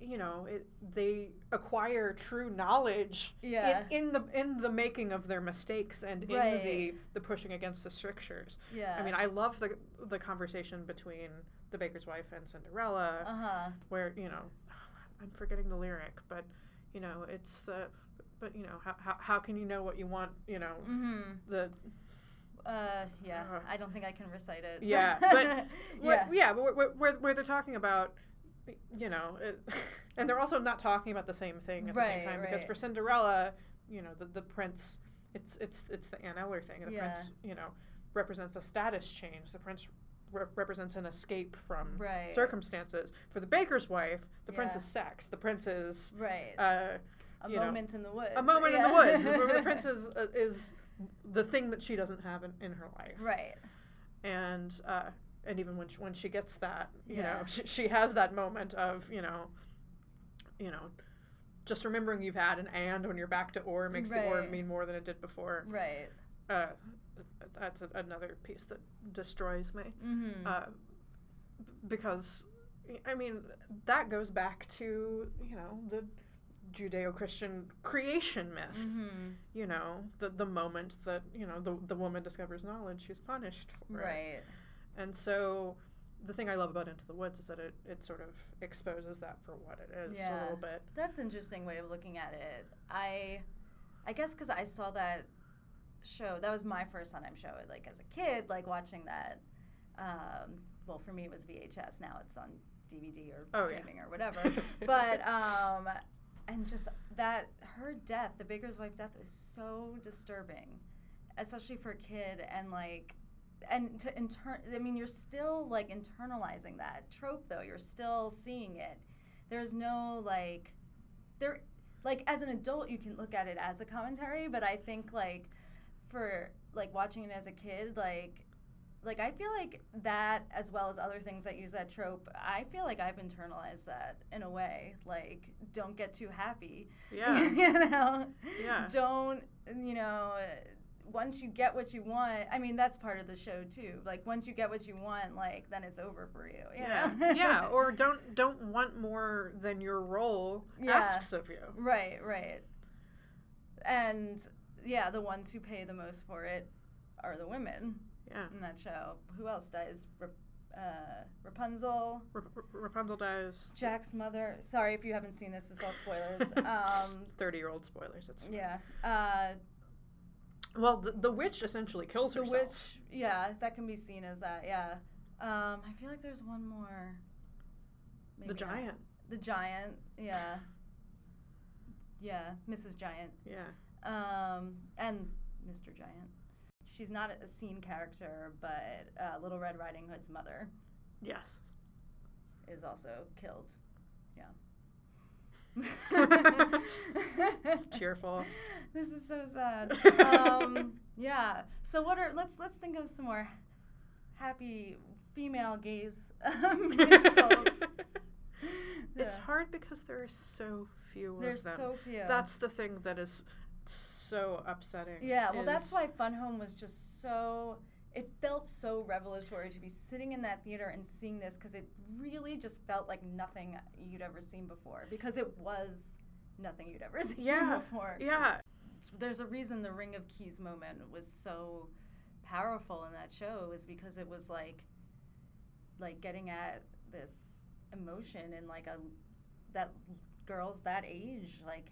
Speaker 3: you know it, they acquire true knowledge
Speaker 2: Yeah.
Speaker 3: in, in the in the making of their mistakes and in the the pushing against the strictures.
Speaker 2: Yeah.
Speaker 3: I mean, I love the the conversation between the baker's wife and Cinderella,
Speaker 2: Uh huh.
Speaker 3: where you know, I'm forgetting the lyric, but you know, it's the, but you know, how, how, how can you know what you want? You know,
Speaker 2: Mm hmm.
Speaker 3: the
Speaker 2: Uh, yeah.
Speaker 3: Uh,
Speaker 2: I don't think I can recite it.
Speaker 3: yeah, but
Speaker 2: yeah.
Speaker 3: yeah, yeah, but where, where, they're talking about, you know, it, and they're also not talking about the same thing at the same
Speaker 2: Right,
Speaker 3: time because for Cinderella, you know, the the prince, it's it's it's the Anne Eller thing. The
Speaker 2: Yeah.
Speaker 3: prince, you know, represents a status change. The prince re- represents an escape from
Speaker 2: Right.
Speaker 3: circumstances. For the baker's wife, the prince is sex. The prince is
Speaker 2: Right.
Speaker 3: uh,
Speaker 2: a
Speaker 3: you know,
Speaker 2: moment in the woods.
Speaker 3: a moment in the woods. where the prince is uh, is the thing that she doesn't have in, in her life
Speaker 2: Right.
Speaker 3: and uh, and even when she, when she gets that, you
Speaker 2: Yeah.
Speaker 3: know, she, she has that moment of you know, you know, just remembering you've had an and when you're back to or makes the or mean more than it did before.
Speaker 2: Right.
Speaker 3: Uh, that's a, another piece that destroys me
Speaker 2: Mm-hmm.
Speaker 3: uh, because I mean that goes back to you know the Judeo-Christian creation myth.
Speaker 2: mm-hmm.
Speaker 3: You know the the moment that you know the the woman discovers knowledge, she's punished for it.
Speaker 2: Right.
Speaker 3: And so the thing I love about Into the Woods is that it, it sort of exposes that for what it is a little bit.
Speaker 2: That's an interesting way of looking at it. I, I guess because I saw that show. That was my first Sondheim show. Like as a kid, like watching that. Um, well, for me, it was VHS. Now it's on DVD or
Speaker 3: Oh, yeah.
Speaker 2: streaming or whatever. but um, and just that her death, the baker's wife death, was so disturbing. especially for a kid, and like, and to intern. I mean, you're still like internalizing that trope, though. You're still seeing it. There's no like, there, like as an adult, you can look at it as a commentary, but I think like, for like watching it as a kid, like like I feel like that as well as other things that use that trope, I feel like I've internalized that in a way. Like don't get too happy.
Speaker 3: Yeah.
Speaker 2: you know.
Speaker 3: Yeah.
Speaker 2: Don't you know once you get what you want, I mean that's part of the show too. Like once you get what you want, like then it's over for you. you
Speaker 3: yeah.
Speaker 2: know?
Speaker 3: yeah. Or don't don't want more than your role
Speaker 2: Yeah.
Speaker 3: asks of you.
Speaker 2: Right, right. And yeah, the ones who pay the most for it are the women
Speaker 3: Yeah.
Speaker 2: in that show. Who else dies? Rap- uh, Rapunzel,
Speaker 3: Rap- Rap- Rapunzel dies.
Speaker 2: Jack's mother. Sorry if you haven't seen this. It's all spoilers. um,
Speaker 3: Thirty-year-old spoilers. It's
Speaker 2: yeah. Uh,
Speaker 3: well, the, the witch essentially kills
Speaker 2: the
Speaker 3: herself.
Speaker 2: The witch. Yeah, that can be seen as that. Yeah. Um, I feel like there's one more.
Speaker 3: the
Speaker 2: Maybe not.
Speaker 3: giant.
Speaker 2: The giant. Yeah. Yeah, Mrs. Giant.
Speaker 3: Yeah.
Speaker 2: Um, and Mr. Giant. She's not a scene character, but uh, Little Red Riding Hood's mother
Speaker 3: Yes.
Speaker 2: is also killed. Yeah.
Speaker 3: it's cheerful.
Speaker 2: This is so sad. um, yeah. So what are let's let's think of some more happy female gaze um, musicals.
Speaker 3: It's
Speaker 2: Yeah.
Speaker 3: hard because there are so few
Speaker 2: There's
Speaker 3: of them.
Speaker 2: so few.
Speaker 3: That's the thing that is so upsetting.
Speaker 2: yeah. Well, that's why Fun Home was just so. It felt so revelatory to be sitting in that theater and seeing this because it really just felt like nothing you'd ever seen before because it was nothing you'd ever seen
Speaker 3: Yeah.
Speaker 2: before.
Speaker 3: Yeah.
Speaker 2: there's a reason the Ring of Keys moment was so powerful in that show is because it was like like getting at this emotion and like a that girls that age like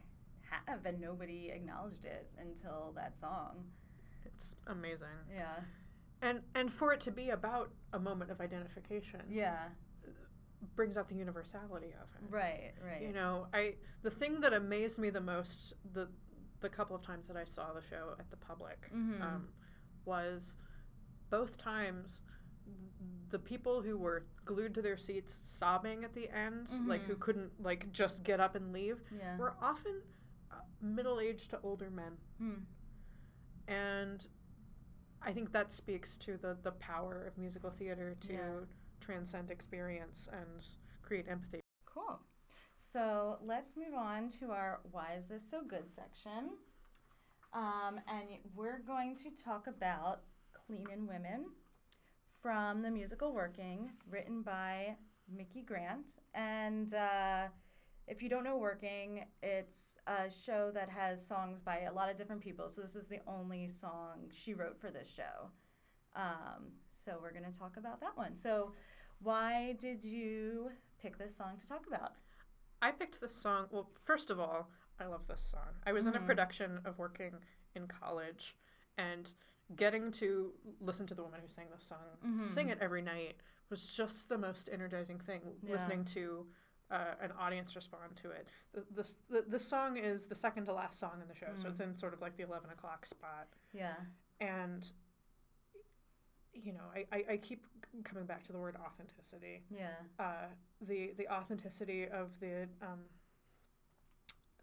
Speaker 2: have and nobody acknowledged it until that song.
Speaker 3: It's amazing.
Speaker 2: Yeah.
Speaker 3: And and for it to be about a moment of identification
Speaker 2: Yeah.
Speaker 3: brings out the universality of it.
Speaker 2: Right, right.
Speaker 3: You know, I the thing that amazed me the most the the couple of times that I saw the show at the public
Speaker 2: Mhm.
Speaker 3: um, was both times the people who were glued to their seats sobbing at the end, like who
Speaker 2: Mhm.
Speaker 3: couldn't like just get up and leave,
Speaker 2: yeah.
Speaker 3: were often uh, middle-aged to older men,
Speaker 2: Hmm.
Speaker 3: and I think that speaks to the the power of musical theater to
Speaker 2: Yeah.
Speaker 3: transcend experience and create empathy.
Speaker 2: Cool. So let's move on to our Why is This So Good section. Um, and we're going to talk about Cleanin' Women from the musical Working, written by Micki Grant. And uh, if you don't know Working, it's a show that has songs by a lot of different people. So this is the only song she wrote for this show. Um, so we're going to talk about that one. So, why did you pick this song to talk about?
Speaker 3: I picked this song. Well, first of all, I love this song. I was in a
Speaker 2: Mhm.
Speaker 3: production of working in college, and getting to listen to the woman who sang this song sing
Speaker 2: Mhm.
Speaker 3: it every night was just the most energizing thing.
Speaker 2: Yeah.
Speaker 3: Listening to uh, an audience respond to it. The, the, the, the song is the second to last song in the show, so
Speaker 2: Mm.
Speaker 3: it's in sort of like the 11 o'clock spot.
Speaker 2: Yeah.
Speaker 3: And, you know, I, I, I keep coming back to the word authenticity
Speaker 2: Yeah.
Speaker 3: uh, the the authenticity of the um,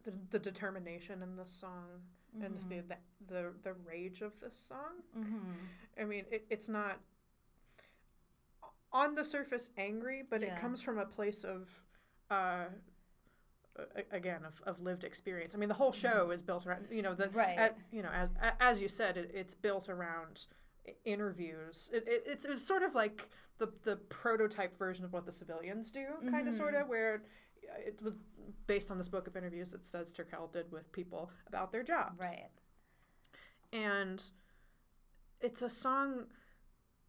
Speaker 3: the, the determination in this song and the,
Speaker 2: Mhm.
Speaker 3: the the the rage of this song.
Speaker 2: Mhm.
Speaker 3: I mean, it, it's not on the surface angry, but
Speaker 2: Yeah.
Speaker 3: it comes from a place of. Uh, again of, of lived experience i mean the whole show is built around you know the
Speaker 2: Mm-hmm. Right.
Speaker 3: a- you know as as you said it, it's built around interviews it, it, it's, it's sort of like the the prototype version of what the civilians do kind of sort of where it was based on this book of interviews that Studs Terkel did with people about their jobs
Speaker 2: Right.
Speaker 3: and it's a song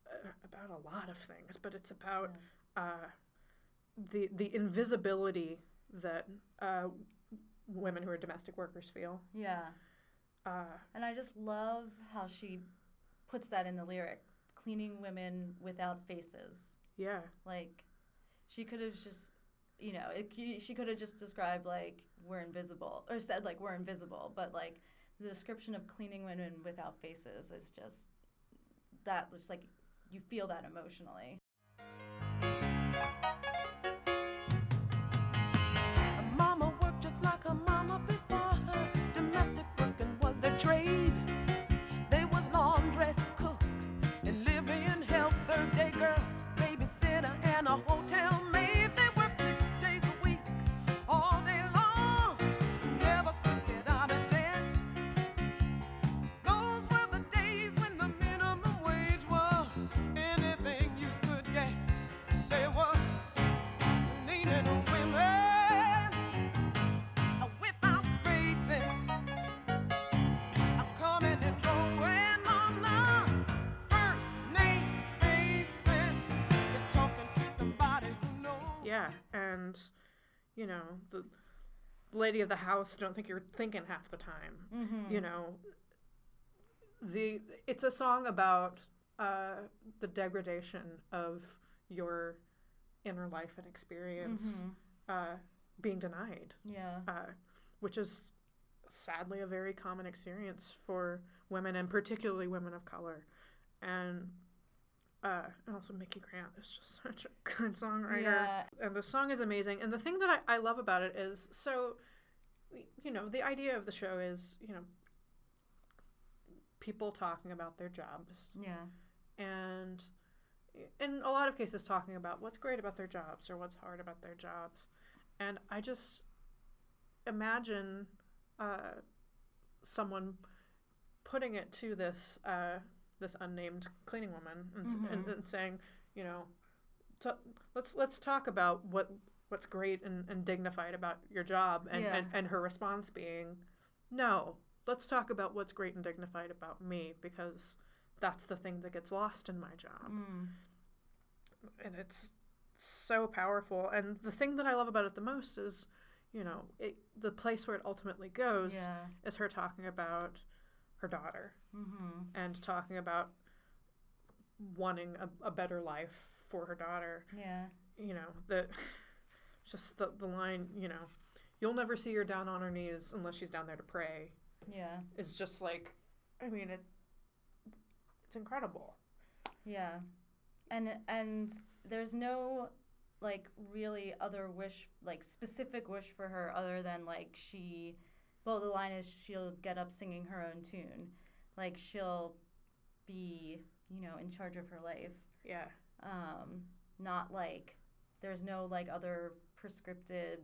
Speaker 3: uh, about a lot of things but it's about uh, the the invisibility that uh, women who are domestic workers feel
Speaker 2: Yeah.
Speaker 3: uh,
Speaker 2: And I just love how she puts that in the lyric cleaning women without faces.
Speaker 3: yeah
Speaker 2: Like, she could have just, you know, it, she could have just described, like, we're invisible, or said, like, we're invisible, but, like, the description of cleaning women without faces is just that just like you feel that emotionally.
Speaker 4: You
Speaker 3: know the lady of the house don't think you're thinking half the time.
Speaker 2: Mm-hmm.
Speaker 3: You know, the it's a song about uh, the degradation of your inner life and experience uh, being denied,
Speaker 2: Yeah.
Speaker 3: uh, which is sadly a very common experience for women and particularly women of color. And uh, and also Micki Grant is just such a good songwriter
Speaker 2: Yeah.
Speaker 3: and the song is amazing and the thing that I, I love about it is so you know the idea of the show is you know people talking about their jobs
Speaker 2: Yeah.
Speaker 3: and in a lot of cases talking about what's great about their jobs or what's hard about their jobs and i just imagine uh, someone putting it to this uh, this unnamed cleaning woman and, s- and, and saying you know t- let's let's talk about what what's great and, and dignified about your job and,
Speaker 2: Yeah.
Speaker 3: and, and her response being no let's talk about what's great and dignified about me because that's the thing that gets lost in my job
Speaker 2: Mm.
Speaker 3: and it's so powerful and the thing that i love about it the most is you know it, the place where it ultimately goes
Speaker 2: Yeah.
Speaker 3: is her talking about her daughter
Speaker 2: Mm-hmm.
Speaker 3: and talking about wanting a, a better life for her daughter
Speaker 2: Yeah.
Speaker 3: you know the just the, the line you know you'll never see her down on her knees unless she's down there to pray
Speaker 2: Yeah.
Speaker 3: It's just like i mean it it's incredible
Speaker 2: Yeah. And and there's no like really other wish like specific wish for her other than like she well the line is she'll get up singing her own tune. Like she'll be, you know, in charge of her life.
Speaker 3: yeah
Speaker 2: Um not like there's no like other prescripted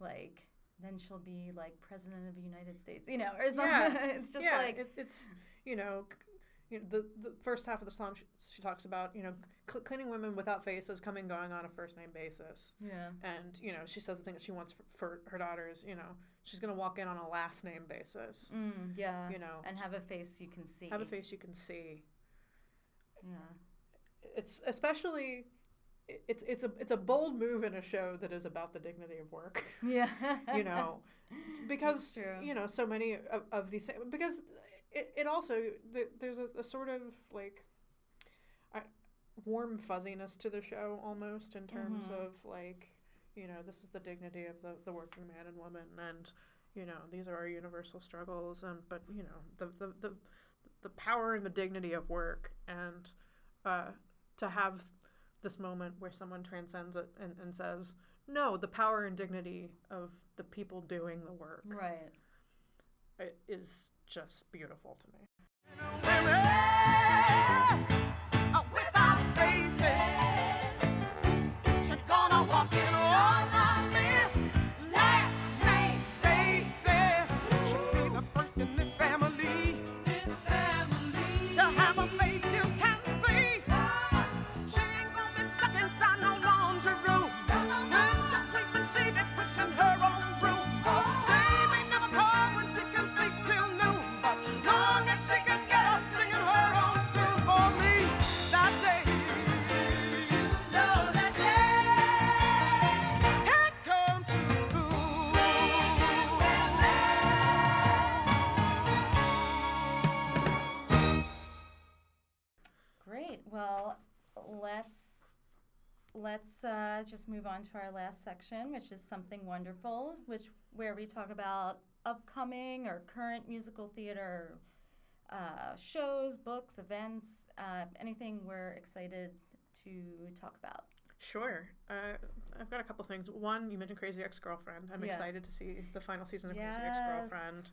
Speaker 2: like then she'll be like president of the United States, you know, or something.
Speaker 3: Yeah.
Speaker 2: it's just
Speaker 3: yeah,
Speaker 2: like
Speaker 3: it, it's you know, c- you know, the the first half of the song she, she talks about you know cl- cleaning women without faces coming going on a first name basis,
Speaker 2: yeah.
Speaker 3: and you know she says the thing that she wants for, for her daughters. You know, she's gonna walk in on a last name basis.
Speaker 2: Mm, yeah.
Speaker 3: You know,
Speaker 2: and have a face you can see.
Speaker 3: have a face you can see.
Speaker 2: Yeah.
Speaker 3: It's especially. It's it's a it's a bold move in a show that is about the dignity of work.
Speaker 2: Yeah.
Speaker 3: you know because you know so many of, of these because it, it also there's a, a sort of like warm fuzziness to the show almost in terms
Speaker 2: Mhm.
Speaker 3: of like you know this is the dignity of the, the working man and woman and you know these are our universal struggles and but you know the the, the, the power and the dignity of work and uh, to have this moment where someone transcends it and, and says no the power and dignity of the people doing the work.
Speaker 2: Right.
Speaker 3: i- is just beautiful to me
Speaker 2: let's uh, just move on to our last section, which is something wonderful, which where we talk about upcoming or current musical theater uh, shows, books, events, uh, anything we're excited to talk about.
Speaker 3: Sure. Uh, I've got a couple things. One, you mentioned Crazy Ex Girlfriend. I'm
Speaker 2: Yeah.
Speaker 3: excited to see the final season of Crazy Ex Girlfriend.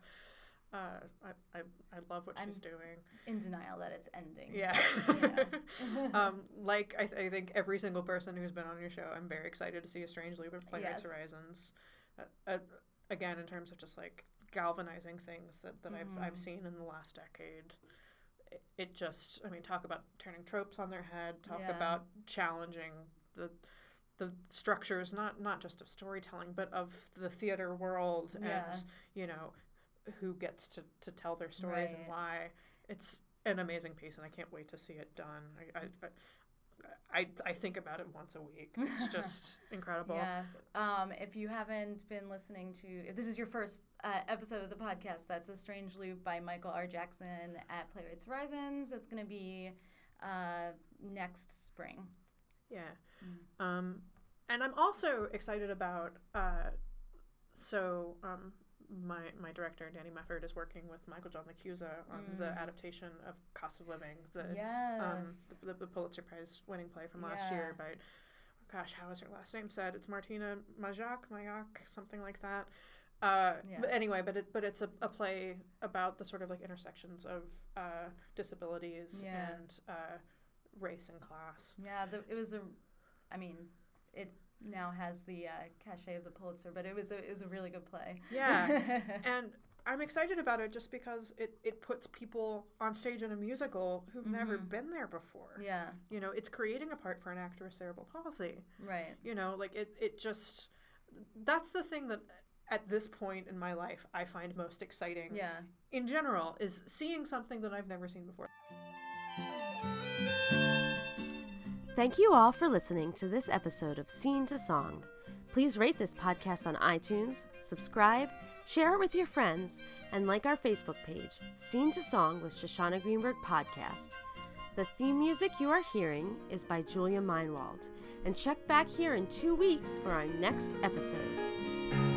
Speaker 3: Uh, I, I, I love what she's doing.
Speaker 2: In denial that it's ending.
Speaker 3: Yeah.
Speaker 2: Yeah.
Speaker 3: um, like, I, th- I think every single person who's been on your show, I'm very excited to see a Strange Loop of Playwrights
Speaker 2: Yes.
Speaker 3: Horizons. Uh, uh, again, in terms of just like galvanizing things that, that I've, I've
Speaker 2: Mhm.
Speaker 3: seen in the last decade. It, it just, I mean, talk about turning tropes on their head, talk
Speaker 2: Yeah.
Speaker 3: about challenging the the structures not not just of storytelling but of the theater world
Speaker 2: Yeah.
Speaker 3: and you know who gets to, to tell their stories and why it's an amazing piece and i can't wait to see it done i i, I, I, I think about it once a week it's just incredible
Speaker 2: Yeah. Um, if you haven't been listening to, if this is your first uh, episode of the podcast, that's A Strange Loop by Michael R. Jackson at Playwrights Horizons. It's going to be uh, next spring.
Speaker 3: Yeah.
Speaker 2: Mm.
Speaker 3: Um, and I'm also excited about. Uh, so um, my my director Danny Mefford is working with Michael John LaChiusa on the
Speaker 2: Mm.
Speaker 3: adaptation of Cost of Living, the
Speaker 2: yes.
Speaker 3: um, the, the Pulitzer Prize winning play from last year
Speaker 2: Yeah.
Speaker 3: by. Gosh, how is her last name said? It's Martyna Majak, Mayak, something like that. Uh,
Speaker 2: Yeah.
Speaker 3: But anyway, but it, but it's a, a play about the sort of like intersections of uh, disabilities
Speaker 2: Yeah.
Speaker 3: and uh, race and class.
Speaker 2: yeah, the, it was a, I mean, it now has the uh, cachet of the Pulitzer, but it was a, it was a really good play.
Speaker 3: Yeah. and I'm excited about it just because it, it puts people on stage in a musical who've never
Speaker 2: Mhm.
Speaker 3: been there before.
Speaker 2: yeah,
Speaker 3: You know, it's creating a part for an actor with cerebral palsy.
Speaker 2: right.
Speaker 3: You know, like it, it just, that's the thing that at this point in my life I find most exciting
Speaker 2: Yeah.
Speaker 3: in general is seeing something that I've never seen before.
Speaker 1: Thank you all for listening to this episode of Scene to Song. Please rate this podcast on iTunes, subscribe, share it with your friends, and like our Facebook page, Scene to Song with Shoshana Greenberg Podcast. The theme music you are hearing is by Julia Meinwald. And check back here in two weeks for our next episode.